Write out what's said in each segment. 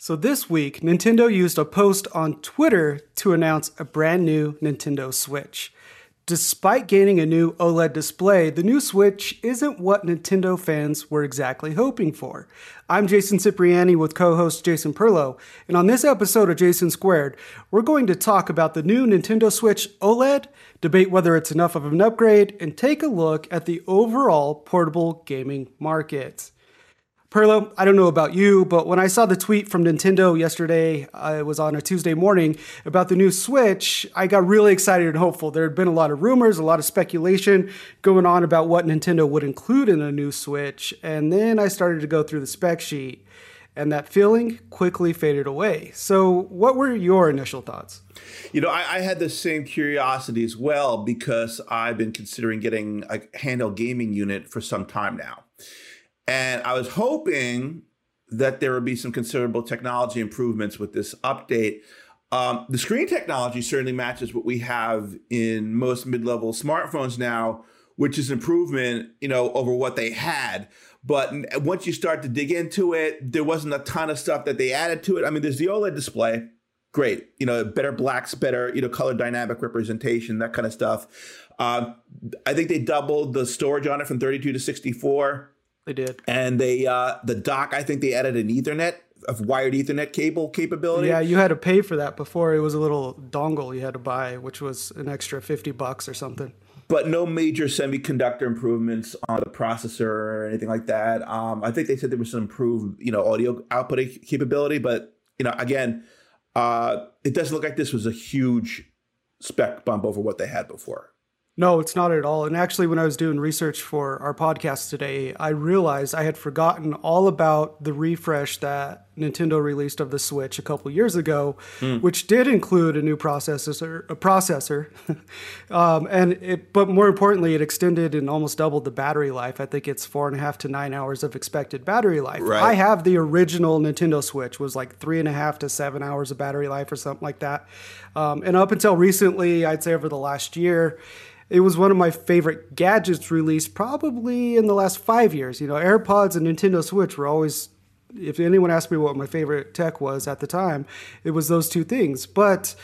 So this week, Nintendo used a post on Twitter to announce a brand new Nintendo Switch. Despite gaining a new OLED display, the new Switch isn't what Nintendo fans were exactly hoping for. I'm Jason Cipriani with co host Jason Perlow, and on this episode of Jason Squared, we're going to talk about the new Nintendo Switch OLED, debate whether it's enough of an upgrade, and take a look at the overall portable gaming market. Perlow, I don't know about you, but when I saw the tweet from Nintendo yesterday, uh, it was on a Tuesday morning about the new Switch, I got really excited and hopeful. There had been a lot of rumors, a lot of speculation going on about what Nintendo would include in a new Switch, and then I started to go through the spec sheet, and that feeling quickly faded away. So, what were your initial thoughts? You know, I, I had the same curiosity as well because I've been considering getting a handheld gaming unit for some time now. And I was hoping that there would be some considerable technology improvements with this update. Um, the screen technology certainly matches what we have in most mid-level smartphones now, which is improvement, you know, over what they had. But once you start to dig into it, there wasn't a ton of stuff that they added to it. I mean, there's the OLED display, great, you know, better blacks, better, you know, color dynamic representation, that kind of stuff. Uh, I think they doubled the storage on it from 32 to 64. They did. And they uh the dock, I think they added an Ethernet of wired Ethernet cable capability. Yeah, you had to pay for that before. It was a little dongle you had to buy, which was an extra fifty bucks or something. But no major semiconductor improvements on the processor or anything like that. Um, I think they said there was some improved, you know, audio output capability, but you know, again, uh, it doesn't look like this was a huge spec bump over what they had before. No, it's not at all. And actually, when I was doing research for our podcast today, I realized I had forgotten all about the refresh that Nintendo released of the Switch a couple years ago, mm. which did include a new processor, a processor, um, and it. But more importantly, it extended and almost doubled the battery life. I think it's four and a half to nine hours of expected battery life. Right. I have the original Nintendo Switch, was like three and a half to seven hours of battery life or something like that. Um, and up until recently, I'd say over the last year it was one of my favorite gadgets released probably in the last five years. You know, AirPods and Nintendo Switch were always, if anyone asked me what my favorite tech was at the time, it was those two things. But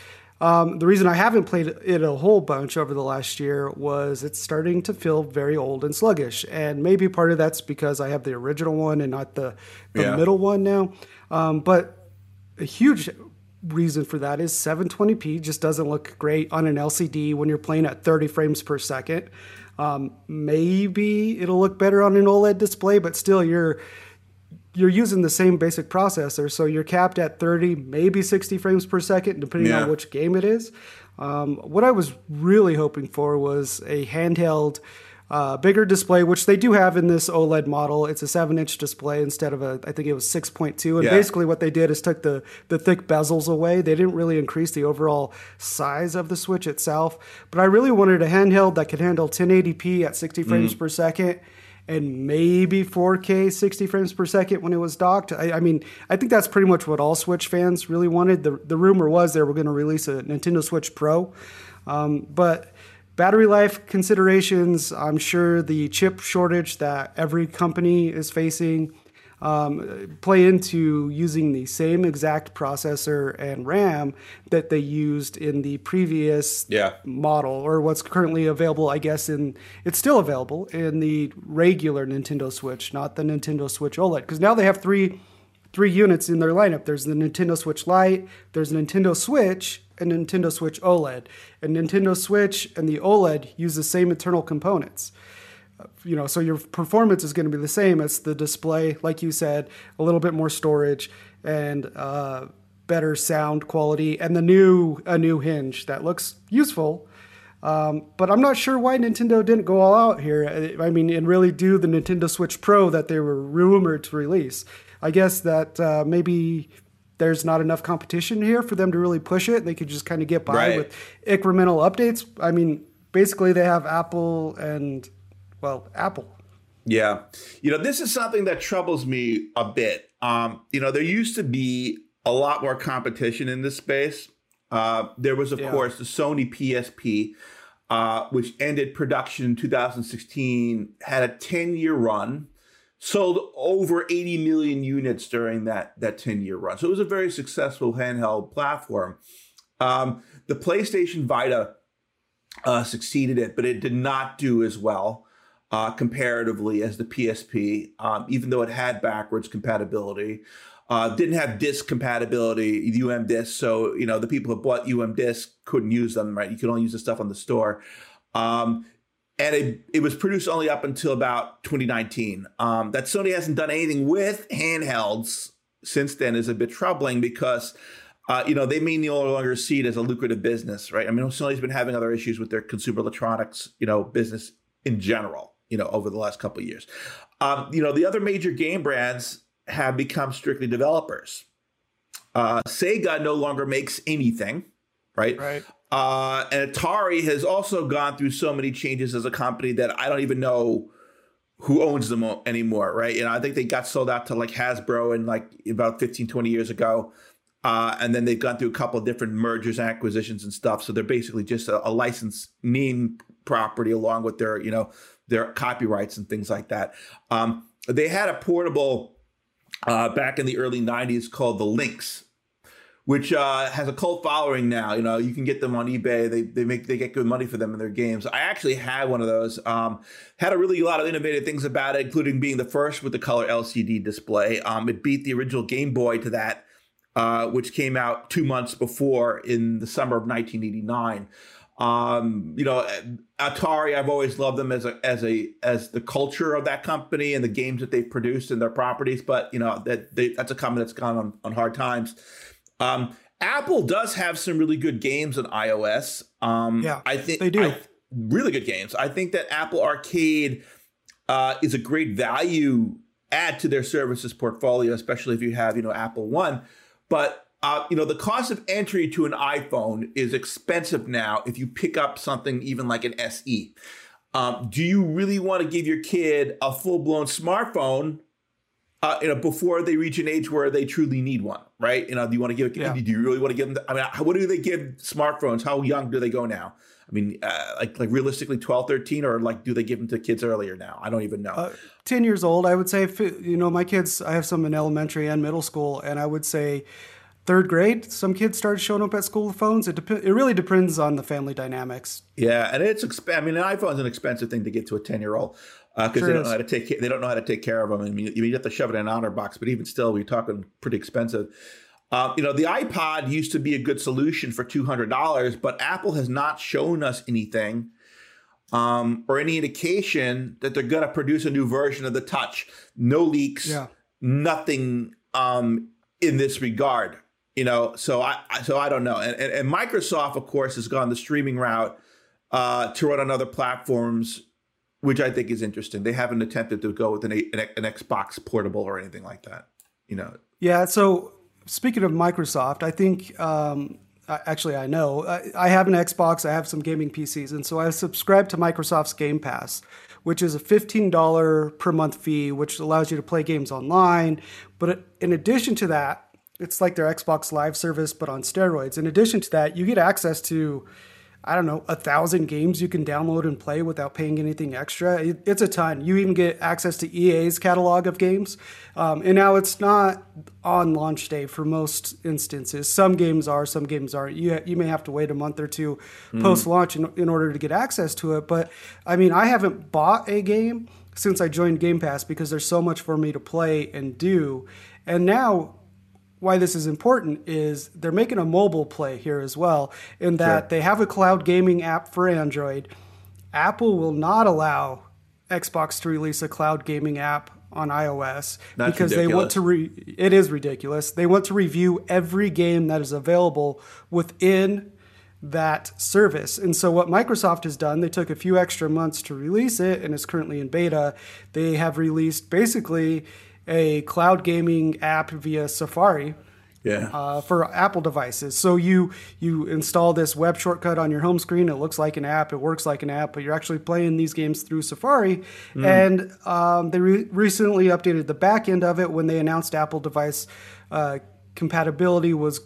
um, the reason I haven't played it a whole bunch over the last year was it's starting to feel very old and sluggish. And maybe part of that's because I have the original one and not the, the yeah. middle one now. Um, but a huge reason for that is 720p just doesn't look great on an LCD when you're playing at 30 frames per second. Um, maybe it'll look better on an OLED display, but still you're you're using the same basic processor, so you're capped at 30, maybe 60 frames per second, depending yeah. on which game it is. Um, what I was really hoping for was a handheld uh, bigger display, which they do have in this OLED model. It's a seven inch display instead of a, I think it was 6.2. And yeah. basically what they did is took the, the thick bezels away. They didn't really increase the overall size of the Switch itself. But I really wanted a handheld that could handle 1080p at 60 frames mm. per second and maybe 4K 60 frames per second when it was docked. I, I, mean, I think that's pretty much what all Switch fans really wanted. The, the rumor was they were going to release a Nintendo Switch Pro. Um, but Battery life considerations, I'm sure the chip shortage that every company is facing um, play into using the same exact processor and RAM that they used in the previous yeah. model, or what's currently available, I guess, in it's still available in the regular Nintendo Switch, not the Nintendo Switch OLED, because now they have three three units in their lineup. There's the Nintendo Switch Lite, there's Nintendo Switch, and Nintendo Switch OLED. And Nintendo Switch and the OLED use the same internal components. You know, so your performance is going to be the same as the display, like you said, a little bit more storage and uh, better sound quality, and the new a new hinge that looks useful. Um, but I'm not sure why Nintendo didn't go all out here. I mean, and really do the Nintendo Switch Pro that they were rumored to release. I guess that uh, maybe there's not enough competition here for them to really push it. They could just kind of get by right. with incremental updates. I mean, basically they have Apple and well, Apple. Yeah. You know, this is something that troubles me a bit. Um, you know, there used to be a lot more competition in this space. Uh, there was, of yeah. course, the Sony PSP, uh, which ended production in 2016, had a 10 year run sold over 80 million units during that that 10 year run. So it was a very successful handheld platform. Um, the PlayStation Vita uh, succeeded it, but it did not do as well uh, comparatively as the PSP, um, even though it had backwards compatibility. Uh, didn't have disc compatibility, UM disc. So, you know, the people who bought UM disc couldn't use them, right? You could only use the stuff on the store. Um, and it, it was produced only up until about 2019. Um, that Sony hasn't done anything with handhelds since then is a bit troubling because uh, you know, they may no longer see it as a lucrative business, right? I mean, Sony's been having other issues with their consumer electronics, you know, business in general, you know, over the last couple of years. Um, you know, the other major game brands have become strictly developers. Uh, Sega no longer makes anything, right? Right. Uh, and Atari has also gone through so many changes as a company that I don't even know who owns them anymore, right? Know, I think they got sold out to like Hasbro and like about 15, 20 years ago. Uh, and then they've gone through a couple of different mergers, and acquisitions, and stuff. So they're basically just a, a licensed name property along with their, you know, their copyrights and things like that. Um, they had a portable uh, back in the early '90s called the Lynx, which uh, has a cult following now. You know, you can get them on eBay. They they make they get good money for them in their games. I actually had one of those. Um, had a really lot of innovative things about it, including being the first with the color LCD display. Um, it beat the original Game Boy to that uh, which came out two months before in the summer of 1989. Um, you know, Atari, I've always loved them as a as a as the culture of that company and the games that they've produced and their properties. But you know that they, that's a company that's gone on, on hard times. Um, Apple does have some really good games on iOS. Um, yeah, I think they do I, really good games. I think that Apple Arcade uh, is a great value add to their services portfolio, especially if you have you know Apple One. But uh, you know, the cost of entry to an iPhone is expensive now if you pick up something even like an SE. Um, do you really want to give your kid a full blown smartphone? Uh, you know, before they reach an age where they truly need one, right? You know, do you want to give? Yeah. Do you really want to give them? The, I mean, what do they give smartphones? How young do they go now? I mean, uh, like like realistically 12, 13, or like do they give them to kids earlier now? I don't even know. Uh, 10 years old, I would say, you know, my kids, I have some in elementary and middle school, and I would say third grade, some kids started showing up at school with phones. It, dep- it really depends on the family dynamics. Yeah. And it's, exp- I mean, an iPhone is an expensive thing to get to a 10 year old because uh, sure they don't know how to take they don't know how to take care of them. I mean, you, you have to shove it in an OtterBox, but even still, we're talking pretty expensive. Uh, you know, the iPod used to be a good solution for two hundred dollars, but Apple has not shown us anything um, or any indication that they're going to produce a new version of the Touch. No leaks, yeah. nothing um, in this regard. You know, so I so I don't know. And, and, and Microsoft, of course, has gone the streaming route uh, to run on other platforms, which I think is interesting. They haven't attempted to go with an, an, an Xbox portable or anything like that. You know. Yeah. So speaking of Microsoft, I think um, actually I know I, I, have an Xbox, I have some gaming PCs, and so I subscribe to Microsoft's Game Pass, which is a fifteen dollar per month fee, which allows you to play games online. But in addition to that, it's like their Xbox Live service, but on steroids. In addition to that, you get access to I don't know, a thousand games you can download and play without paying anything extra. it's a ton. You even get access to EA's catalog of games. Um, and now it's not on launch day for most instances. Some games are, some games aren't. You, you may have to wait a month or two mm. post launch in, in order to get access to it. But I mean, I haven't bought a game since I joined Game Pass because there's so much for me to play and do. And now why this is important is they're making a mobile play here as well, in that sure. they have a cloud gaming app for Android. Apple will not allow Xbox to release a cloud gaming app on iOS That's because ridiculous. they want to re- it is ridiculous. They want to review every game that is available within that service. And so what Microsoft has done, they took a few extra months to release it and it's currently in beta. They have released basically a cloud gaming app via Safari. Yeah. Uh, for Apple devices, so you you install this web shortcut on your home screen. It looks like an app. It works like an app, but you're actually playing these games through Safari. Mm. And um, they re- recently updated the back end of it when they announced Apple device uh, compatibility was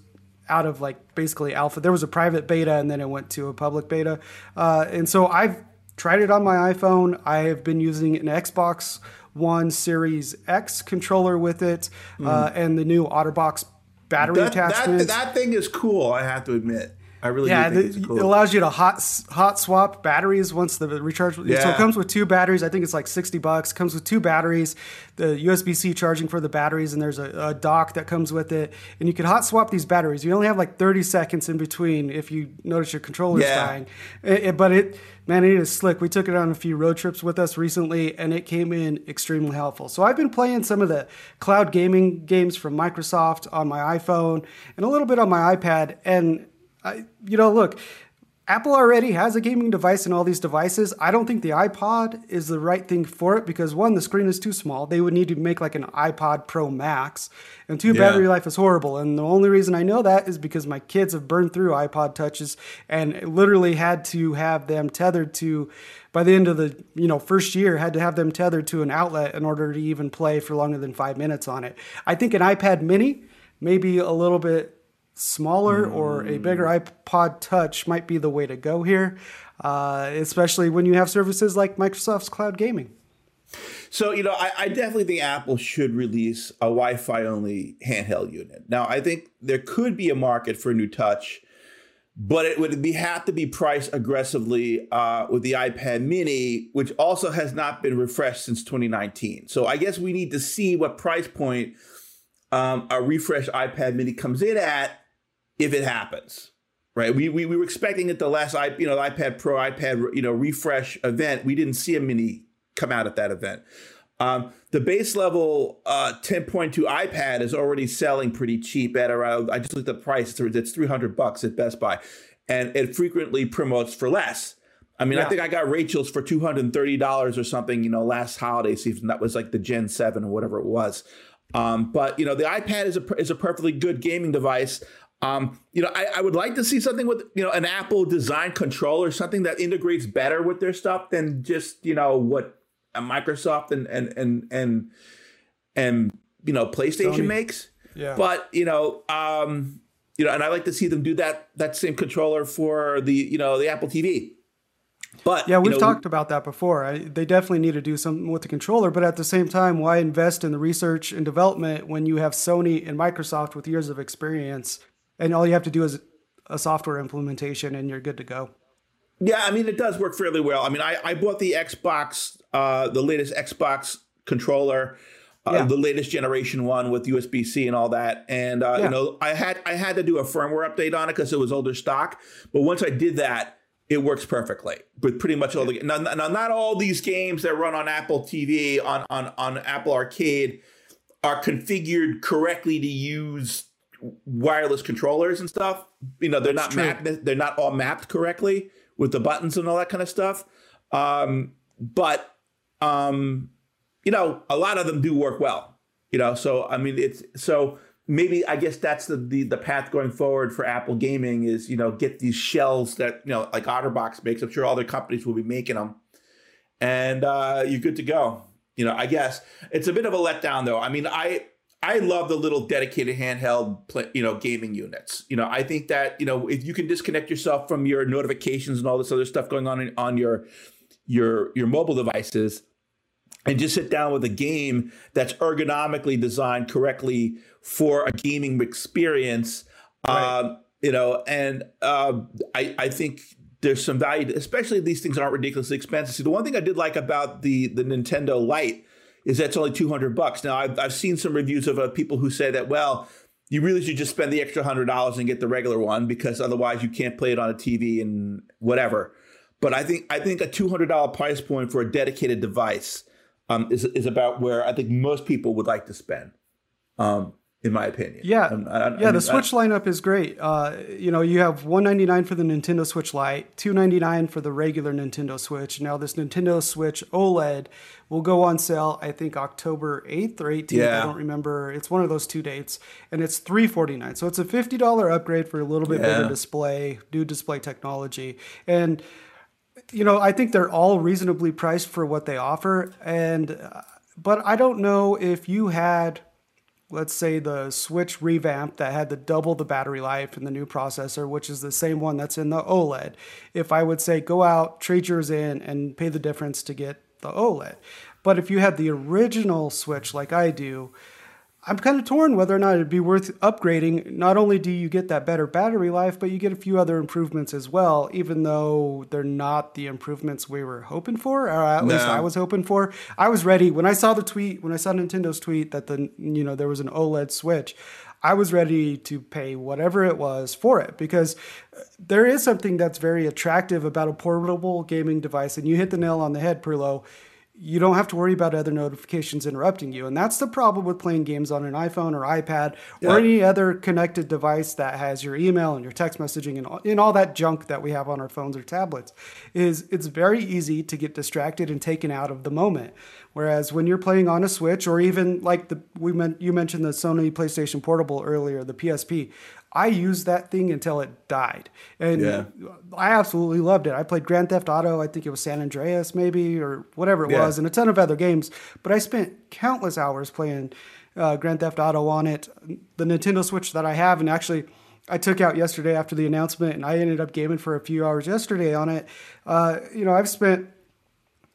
out of like basically alpha. There was a private beta and then it went to a public beta. Uh, and so I've tried it on my iPhone. I have been using an Xbox One Series X controller with it, mm. uh, and the new OtterBox battery that, attachment. That, that thing is cool. I have to admit. I really yeah, the, cool. it allows you to hot hot swap batteries once the recharge. Yeah. So it comes with two batteries. I think it's like sixty bucks. Comes with two batteries, the USB C charging for the batteries, and there's a, a, dock that comes with it. And you can hot swap these batteries. You only have like thirty seconds in between if you notice your controller's yeah. dying. It, it, but it man, it is slick. We took it on a few road trips with us recently, and it came in extremely helpful. So I've been playing some of the cloud gaming games from Microsoft on my iPhone and a little bit on my iPad, and I, you know, look, Apple already has a gaming device in all these devices. I don't think the iPod is the right thing for it because one, the screen is too small. They would need to make like an iPod Pro Max. And two, yeah. battery life is horrible. And the only reason I know that is because my kids have burned through iPod touches and literally had to have them tethered to by the end of the you know first year had to have them tethered to an outlet in order to even play for longer than five minutes on it. I think an iPad mini maybe a little bit smaller mm. or a bigger iPod Touch might be the way to go here, uh, especially when you have services like Microsoft's cloud gaming. So, you know, I, I, definitely think Apple should release a Wi Fi only handheld unit. Now, I think there could be a market for a new touch, but it would be have to be priced aggressively uh, with the iPad mini, which also has not been refreshed since 2019. So I guess we need to see what price point um, a refreshed iPad mini comes in at if it happens, right? We, we, we were expecting at the last you know iPad Pro, iPad you know refresh event. We didn't see a mini come out at that event. Um, the base level uh, 10.2 iPad is already selling pretty cheap at around. I just looked at the price; it's 300 bucks at Best Buy, and it frequently promotes for less. I mean, yeah. I think I got Rachel's for two hundred and thirty dollars or something. You know, last holiday season that was like the Gen Seven or whatever it was. Um, but you know, the iPad is a is a perfectly good gaming device. Um, you know, I, I, would like to see something with you know an Apple design controller, something that integrates better with their stuff than just you know what a Microsoft and and and and and you know PlayStation Sony. makes. Yeah. But you know, um, you know, and I like to see them do that that same controller for the you know the Apple TV. But yeah, we've you know, talked about that before. I, they definitely need to do something with the controller, but at the same time, why invest in the research and development when you have Sony and Microsoft with years of experience and all you have to do is a software implementation and you're good to go. Yeah, I mean it does work fairly well. I mean, I, I bought the Xbox, uh, the latest Xbox controller, uh, yeah. the latest generation one with USB C and all that, and uh, yeah. you know I had I had to do a firmware update on it because it was older stock. But once I did that, it works perfectly with pretty much all the now, now not all these games that run on Apple TV on on on Apple Arcade are configured correctly to use wireless controllers and stuff. You know, they're That's not mapped. They're not all mapped correctly with the buttons and all that kind of stuff. Um, but um, you know, a lot of them do work well. You know, so I mean, it's so maybe I guess that's the, the the path going forward for Apple gaming is you know get these shells that you know like OtterBox makes. I'm sure other companies will be making them, and uh, you're good to go. You know, I guess it's a bit of a letdown though. I mean, I I love the little dedicated handheld, you know, gaming units. You know, I think that you know if you can disconnect yourself from your notifications and all this other stuff going on in, on your your your mobile devices, and just sit down with a game that's ergonomically designed correctly for a gaming experience. Right. Um, you know, and uh, I I think there's some value, especially these things aren't ridiculously expensive. See, the one thing I did like about the the Nintendo Lite is that's only 200 bucks. Now, I've, I've seen some reviews of uh, people who say that, well, you really should just spend the extra hundred dollars and get the regular one because otherwise you can't play it on a TV and whatever. But I think I think a two hundred dollar price point for a dedicated device um, is is about where I think most people would like to spend. Um, in my opinion. Yeah, I, I, yeah. I mean, the Switch lineup is great. Uh, you know, you have 199 for the Nintendo Switch Lite, 299 for the regular Nintendo Switch. Now, this Nintendo Switch OLED will go on sale. I think October 8th or 18th. Yeah. I don't remember. It's one of those two dates, and it's 349. So it's a $50 upgrade for a little bit yeah. bigger display, new display technology, and you know, I think they're all reasonably priced for what they offer, and uh, but I don't know if you had let's say the Switch revamp that had the double the battery life and the new processor, which is the same one that's in the OLED, if I would say go out, trade yours in, and pay the difference to get the OLED. But if you had the original Switch like I do, I'm kind of torn whether or not it'd be worth upgrading. Not only do you get that better battery life, but you get a few other improvements as well, even though they're not the improvements we were hoping for, or at no. least I was hoping for. I was ready when I saw the tweet, when I saw Nintendo's tweet that the you know there was an OLED Switch. I was ready to pay whatever it was for it because uh, there is something that's very attractive about a portable gaming device, and you hit the nail on the head, Perlow you don't have to worry about other notifications interrupting you. And that's the problem with playing games on an iPhone or iPad yeah. or any other connected device that has your email and your text messaging and all, and all that junk that we have on our phones or tablets is it's very easy to get distracted and taken out of the moment. Whereas when you're playing on a Switch or even like the we meant you mentioned the Sony PlayStation Portable earlier, the PSP. I used that thing until it died. And yeah. I absolutely loved it. I played Grand Theft Auto, I think it was San Andreas maybe, or whatever it yeah. was, and a ton of other games. But I spent countless hours playing uh, Grand Theft Auto on it. The Nintendo Switch that I have, and actually, I took out yesterday after the announcement, and I ended up gaming for a few hours yesterday on it. Uh, you know, I've spent,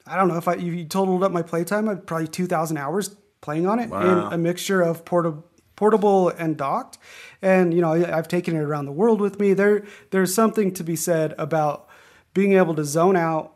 I don't know if I you totaled up my playtime, I've probably 2,000 hours playing on it wow. in a mixture of portable portable and docked. And you know, I've taken it around the world with me. There, there's something to be said about being able to zone out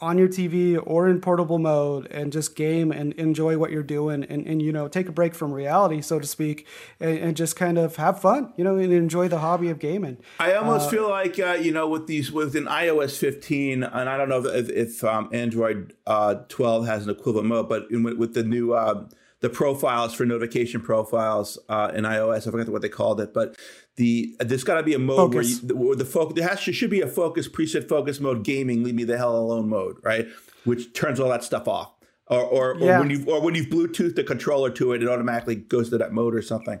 on your TV or in portable mode and just game and enjoy what you're doing and, and you know take a break from reality so to speak and, and just kind of have fun you know and enjoy the hobby of gaming I almost uh, feel like uh, you know with these with an iOS 15 and I don't know if, if um, Android uh, 12 has an equivalent mode but in, with the new uh, the profiles for notification profiles uh, in iOS. I forget what they called it, but the there's got to be a mode focus. where, you, where the focus there has should be a focus preset focus mode gaming leave me the hell alone mode right, which turns all that stuff off. Or, or, yeah. or when you or when you Bluetooth the controller to it, it automatically goes to that mode or something.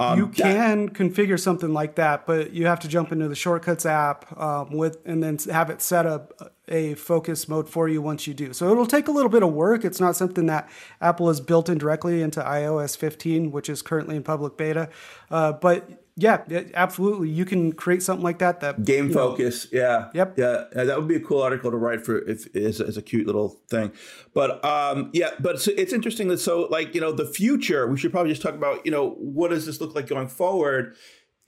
Um, you can that, configure something like that, but you have to jump into the shortcuts app um, with and then have it set up a focus mode for you once you do. So it'll take a little bit of work. It's not something that Apple has built in directly into iOS 15, which is currently in public beta. Uh, but yeah, absolutely. You can create something like that. That game focus. Know. Yeah. Yep. Yeah, that would be a cool article to write for if is as a cute little thing. But um, yeah, but it's interesting that so like you know the future. We should probably just talk about you know what does this look like going forward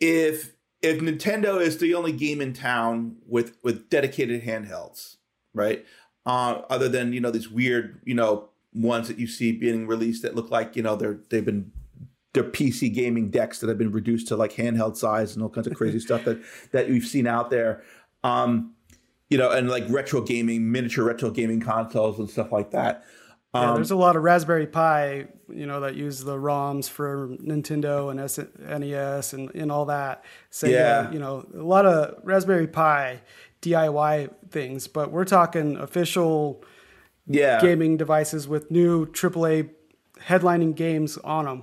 if if Nintendo is the only game in town with with dedicated handhelds, right? Uh, other than you know these weird you know ones that you see being released that look like you know they're they've been their PC gaming decks that have been reduced to like handheld size and all kinds of crazy stuff that that we've seen out there. Um, you know, and like retro gaming, miniature retro gaming consoles and stuff like that. Um, yeah, there's a lot of Raspberry Pi, you know, that use the ROMs for Nintendo and NES and, and all that. So, yeah. you know, a lot of Raspberry Pi DIY things, but we're talking official yeah. gaming devices with new AAA headlining games on them.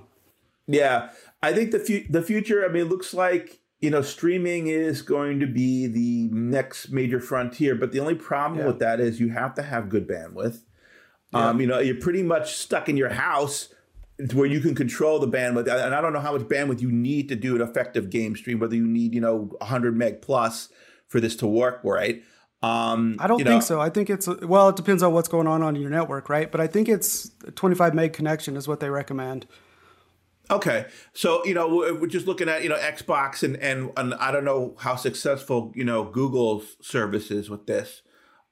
Yeah, I think the fu- the future. I mean, looks like you know streaming is going to be the next major frontier. But the only problem yeah. with that is you have to have good bandwidth. Yeah. Um, you know, you're pretty much stuck in your house where you can control the bandwidth. And I don't know how much bandwidth you need to do an effective game stream. Whether you need you know 100 meg plus for this to work right. Um, I don't think know, so. I think it's well, it depends on what's going on on your network, right? But I think it's 25 meg connection is what they recommend. Okay, so you know we're just looking at you know Xbox and and, and I don't know how successful you know Google's service is with this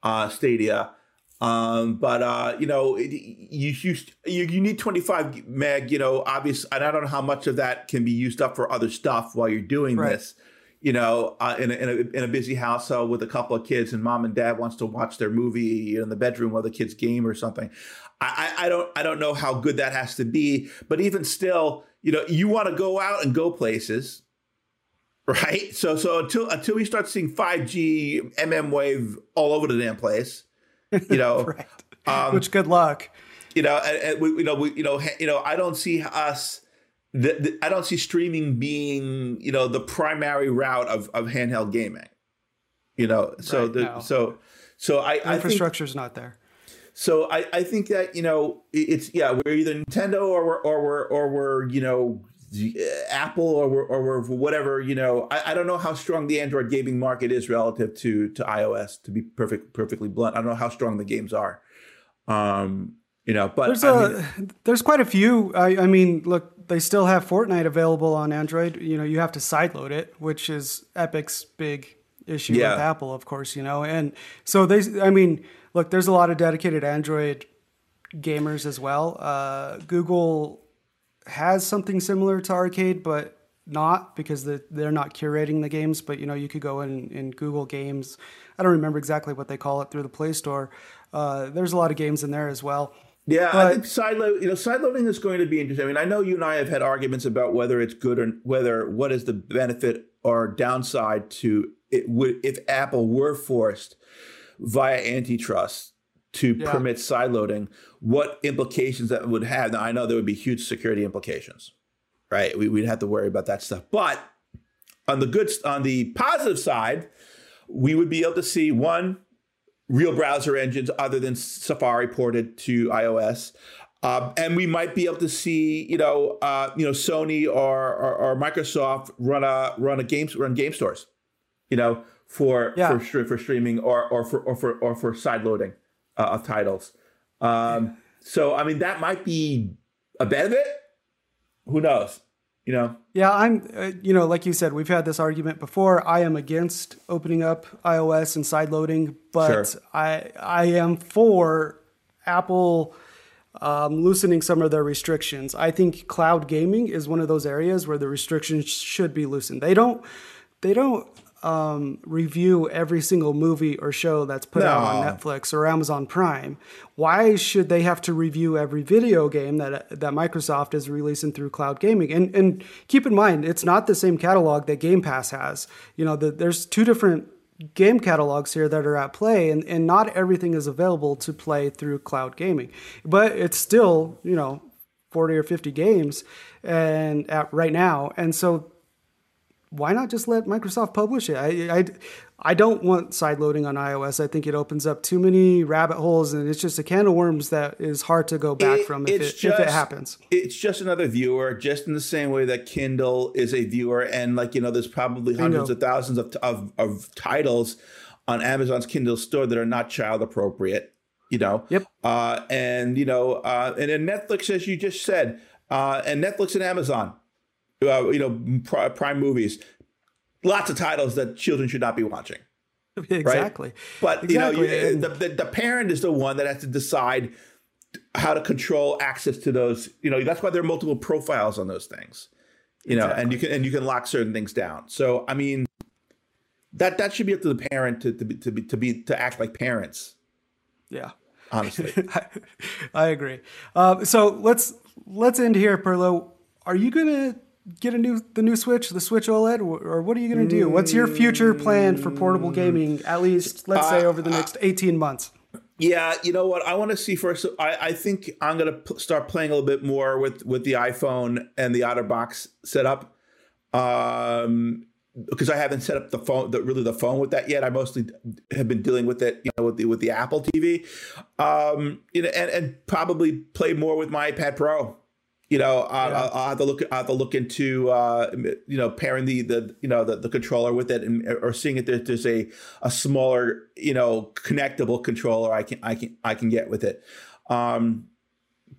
uh, Stadia, um, but uh, you know it, you, you you need 25 meg. You know, obviously, and I don't know how much of that can be used up for other stuff while you're doing right. this. You know, uh, in, a, in, a, in a busy household with a couple of kids, and mom and dad wants to watch their movie in the bedroom while the kids game or something. I, I don't I don't know how good that has to be, but even still, you know, you want to go out and go places, right? So so until until we start seeing 5G MM wave all over the damn place, you know, right. um, which good luck. You know, and, and we, you know, we, you know, you know, I don't see us. The, the, I don't see streaming being, you know, the primary route of, of handheld gaming. You know, so right, the, so so I infrastructure is not there. So I, I think that you know it's yeah we're either Nintendo or we're or we're or we're you know Apple or we're, or we're whatever you know. I, I don't know how strong the Android gaming market is relative to to iOS to be perfect perfectly blunt. I don't know how strong the games are. Um you know but there's I a mean, there's quite a few. I, I mean look they still have Fortnite available on Android. You know you have to sideload it which is Epic's big issue Yeah. with Apple of course you know. And so they I mean look there's a lot of dedicated Android gamers as well uh, Google has something similar to arcade but not because the, they're not curating the games but you know you could go in, in google games i don't remember exactly what they call it through the play store uh, there's a lot of games in there as well Yeah, I But- think sideload. You know, sideloading is going to be interesting. I mean, I know you and I have had arguments about whether it's good or whether what is the benefit or downside to it would if Apple were forced via antitrust to Yeah. permit sideloading, what implications that would have. Now, I know there would be huge security implications, right? We, we'd have to worry about that stuff. But on the good, on the positive side, we would be able to see one real browser engines other than Safari ported to iOS. Um, and we might be able to see, you know, uh, you know, Sony or, or, or Microsoft run a run a games run game stores, you know, for Yeah. for for streaming or or for or for or for side loading uh, of titles. Um, so I mean, that might be a benefit. Who knows? You know, Yeah, I'm, uh, you know, like you said, we've had this argument before. I am against opening up iOS and sideloading, but Sure. I, I am for Apple um, loosening some of their restrictions. I think cloud gaming is one of those areas where the restrictions should be loosened. They don't, they don't um, review every single movie or show that's put out on Netflix or Amazon Prime. Why should they have to review every video game that that Microsoft is releasing through cloud gaming? And and keep in mind, it's not the same catalog that Game Pass has. You know, the, there's two different game catalogs here that are at play, and, and not everything is available to play through cloud gaming. But it's still, you know, 40 or 50 games and at right now. And so why not just let Microsoft publish it? I, I, I don't want sideloading on iOS. I think it opens up too many rabbit holes, and it's just a can of worms that is hard to go back It- from if it, it's if it happens. It's just another viewer, just in the same way that Kindle is a viewer, and like you know, there's probably hundreds of thousands of, of of titles on Amazon's Kindle store that are not child appropriate. You know. Yep. Uh, and you know, uh, and then Netflix, as you just said, uh, and Netflix and Amazon, uh, you know, Pri- Prime Movies, lots of titles that children should not be watching. Exactly. But Exactly, you know, you- the, the the parent is the one that has to decide how to control access to those. You know, that's why there are multiple profiles on those things. You know, and you can and you can lock certain things down. So I mean, that that should be up to the parent to to be to be to, be, to act like parents. Yeah. Honestly, I agree. Uh, so let's let's end here, Perlow. Are you gonna get a new the new Switch, the Switch OLED, or what are you gonna do? What's your future plan for portable gaming? At least let's say over the next eighteen months. yeah. You know what? I want to see first. I I think I'm gonna p- start playing a little bit more with with the iPhone and the OtterBox setup. Um, because I haven't set up the phone, the, really the phone with that yet. I mostly have been dealing with it, you know, with the with the Apple TV, um, you know, and, and probably play more with my iPad Pro. You know, I'll, I'll, I'll have to look. I'll have to look into, uh, you know, pairing the the you know the, the controller with it, and or seeing if there, there's a a smaller you know connectable controller I can I can I can get with it. Um,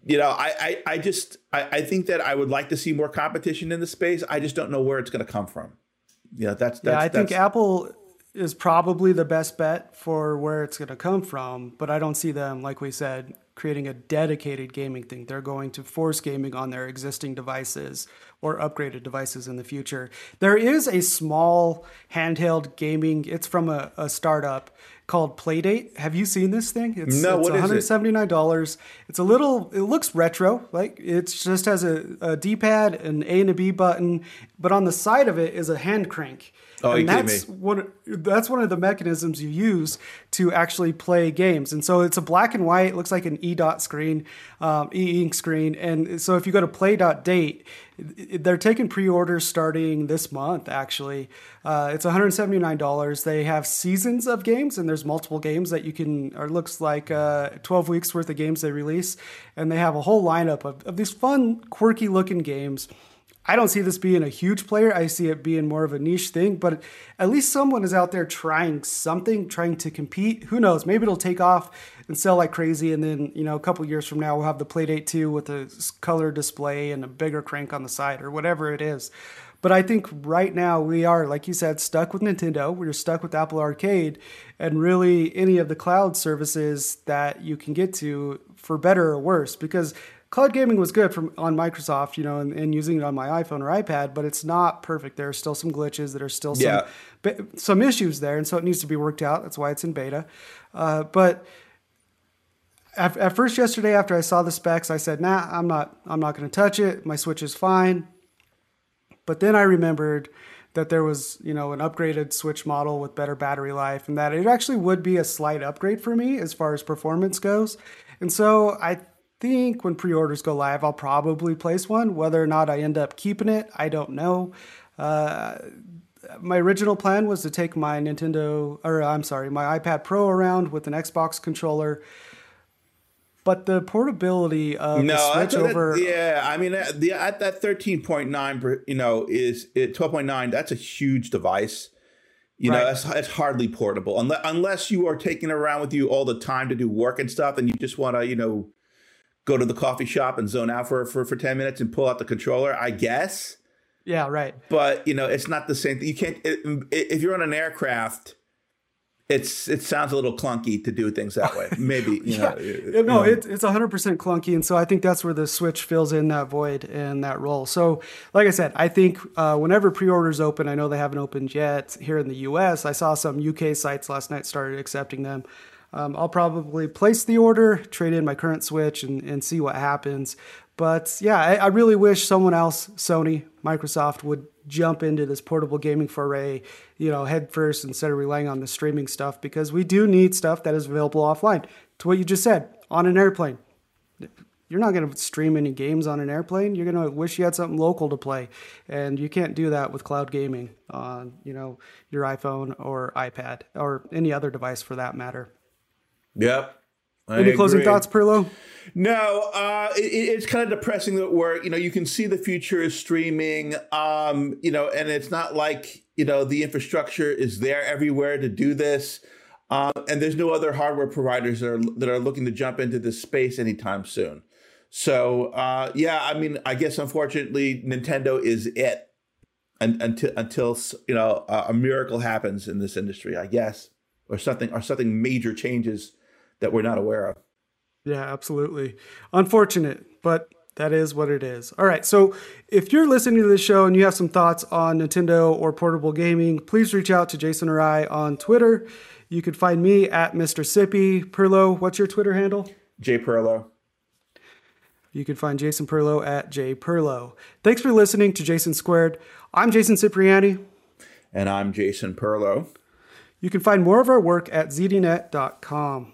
you know, I, I, I just I, I think that I would like to see more competition in the space. I just don't know where it's going to come from. Yeah, that's that's. Yeah, I think that's- Apple is probably the best bet for where it's going to come from, but I don't see them, like we said, creating a dedicated gaming thing. They're going to force gaming on their existing devices or upgraded devices in the future. There is a small handheld gaming, it's from a, a startup called Playdate. Have you seen this thing? It's, No, it's what is it? $179. It's a little, it looks retro. Like it just has a, a D pad, an A and a B button, but on the side of it is a hand crank. Oh, and that's one that's one of the mechanisms you use to actually play games. And so it's a black and white, it looks like an E dot screen, um, e ink screen. And so if you go to play.date, they're taking pre-orders starting this month. Actually, uh, it's one hundred seventy nine dollars. They have seasons of games, and there's multiple games that you can. Or looks like uh, twelve weeks worth of games they release, and they have a whole lineup of, of these fun, quirky looking games. I don't see this being a huge player. I see it being more of a niche thing, but at least someone is out there trying something, trying to compete. Who knows? Maybe it'll take off and sell like crazy. And then, you know, a couple years from now, we'll have the Playdate 2 with a color display and a bigger crank on the side or whatever it is. But I think right now we are, like you said, stuck with Nintendo. We're stuck with Apple Arcade and really any of the cloud services that you can get to for better or worse. Because cloud gaming was good from on Microsoft, you know, and, and, using it on my iPhone or iPad, but it's not perfect. There are still some glitches. There are still some yeah. some issues there, and so it needs to be worked out. That's why it's in beta. Uh, but at, at, first, yesterday after I saw the specs, I said, "Nah, I'm not. I'm not going to touch it. My Switch is fine." But then I remembered that there was, you know, an upgraded Switch model with better battery life, and that it actually would be a slight upgrade for me as far as performance goes. And so I think when pre-orders go live, I'll probably place one. Whether or not I end up keeping it, I don't know. Uh, my original plan was to take my Nintendo, or I'm sorry, my iPad Pro around with an Xbox controller. But the portability of no, the Switch over, yeah, I mean, the at that thirteen point nine, you know, is it twelve point nine? That's a huge device. You right. know, that's, that's hardly portable unless unless you are taking it around with you all the time to do work and stuff, and you just want to, you know, go to the coffee shop and zone out for, for, for 10 minutes and pull out the controller, I guess. Yeah, right. But, you know, it's not the same. Thing. You can't, it, if you're on an aircraft, it's it sounds a little clunky to do things that way. Maybe you yeah. know. You no, it's it's 100 percent clunky, and so I think that's where the Switch fills in that void and that role. So, like I said, I think uh, whenever pre-orders open, I know they haven't opened yet here in the U.S. I saw some UK sites last night started accepting them. Um, I'll probably place the order, trade in my current Switch, and, and see what happens. But yeah, I, I, really wish someone else, Sony, Microsoft, would jump into this portable gaming foray, you know, head first instead of relying on the streaming stuff because we do need stuff that is available offline. To what you just said, on an airplane. You're not going to stream any games on an airplane. You're going to wish you had something local to play, and you can't do that with cloud gaming on, you know, your iPhone or iPad or any other device for that matter. Yep. I Any closing thoughts, Perlow? No, uh, it, it's kind of depressing that we're, you know, you can see the future is streaming, um, you know, and it's not like, you know, the infrastructure is there everywhere to do this. Um, and there's no other hardware providers that are, that are looking to jump into this space anytime soon. So, uh, yeah, I mean, I guess unfortunately, Nintendo is it and, until, until, you know, a miracle happens in this industry, I guess, or something, or something major changes that we're not aware of. Yeah, absolutely. Unfortunate, but that is what it is. All right. So if you're listening to this show and you have some thoughts on Nintendo or portable gaming, please reach out to Jason or I on Twitter. You can find me at Mr. Cippy. Perlow, what's your Twitter handle? J Perlow. You can find Jason Perlow at J Perlow. Thanks for listening to Jason Squared. I'm Jason Cipriani. And I'm Jason Perlow. You can find more of our work at zdnet.com.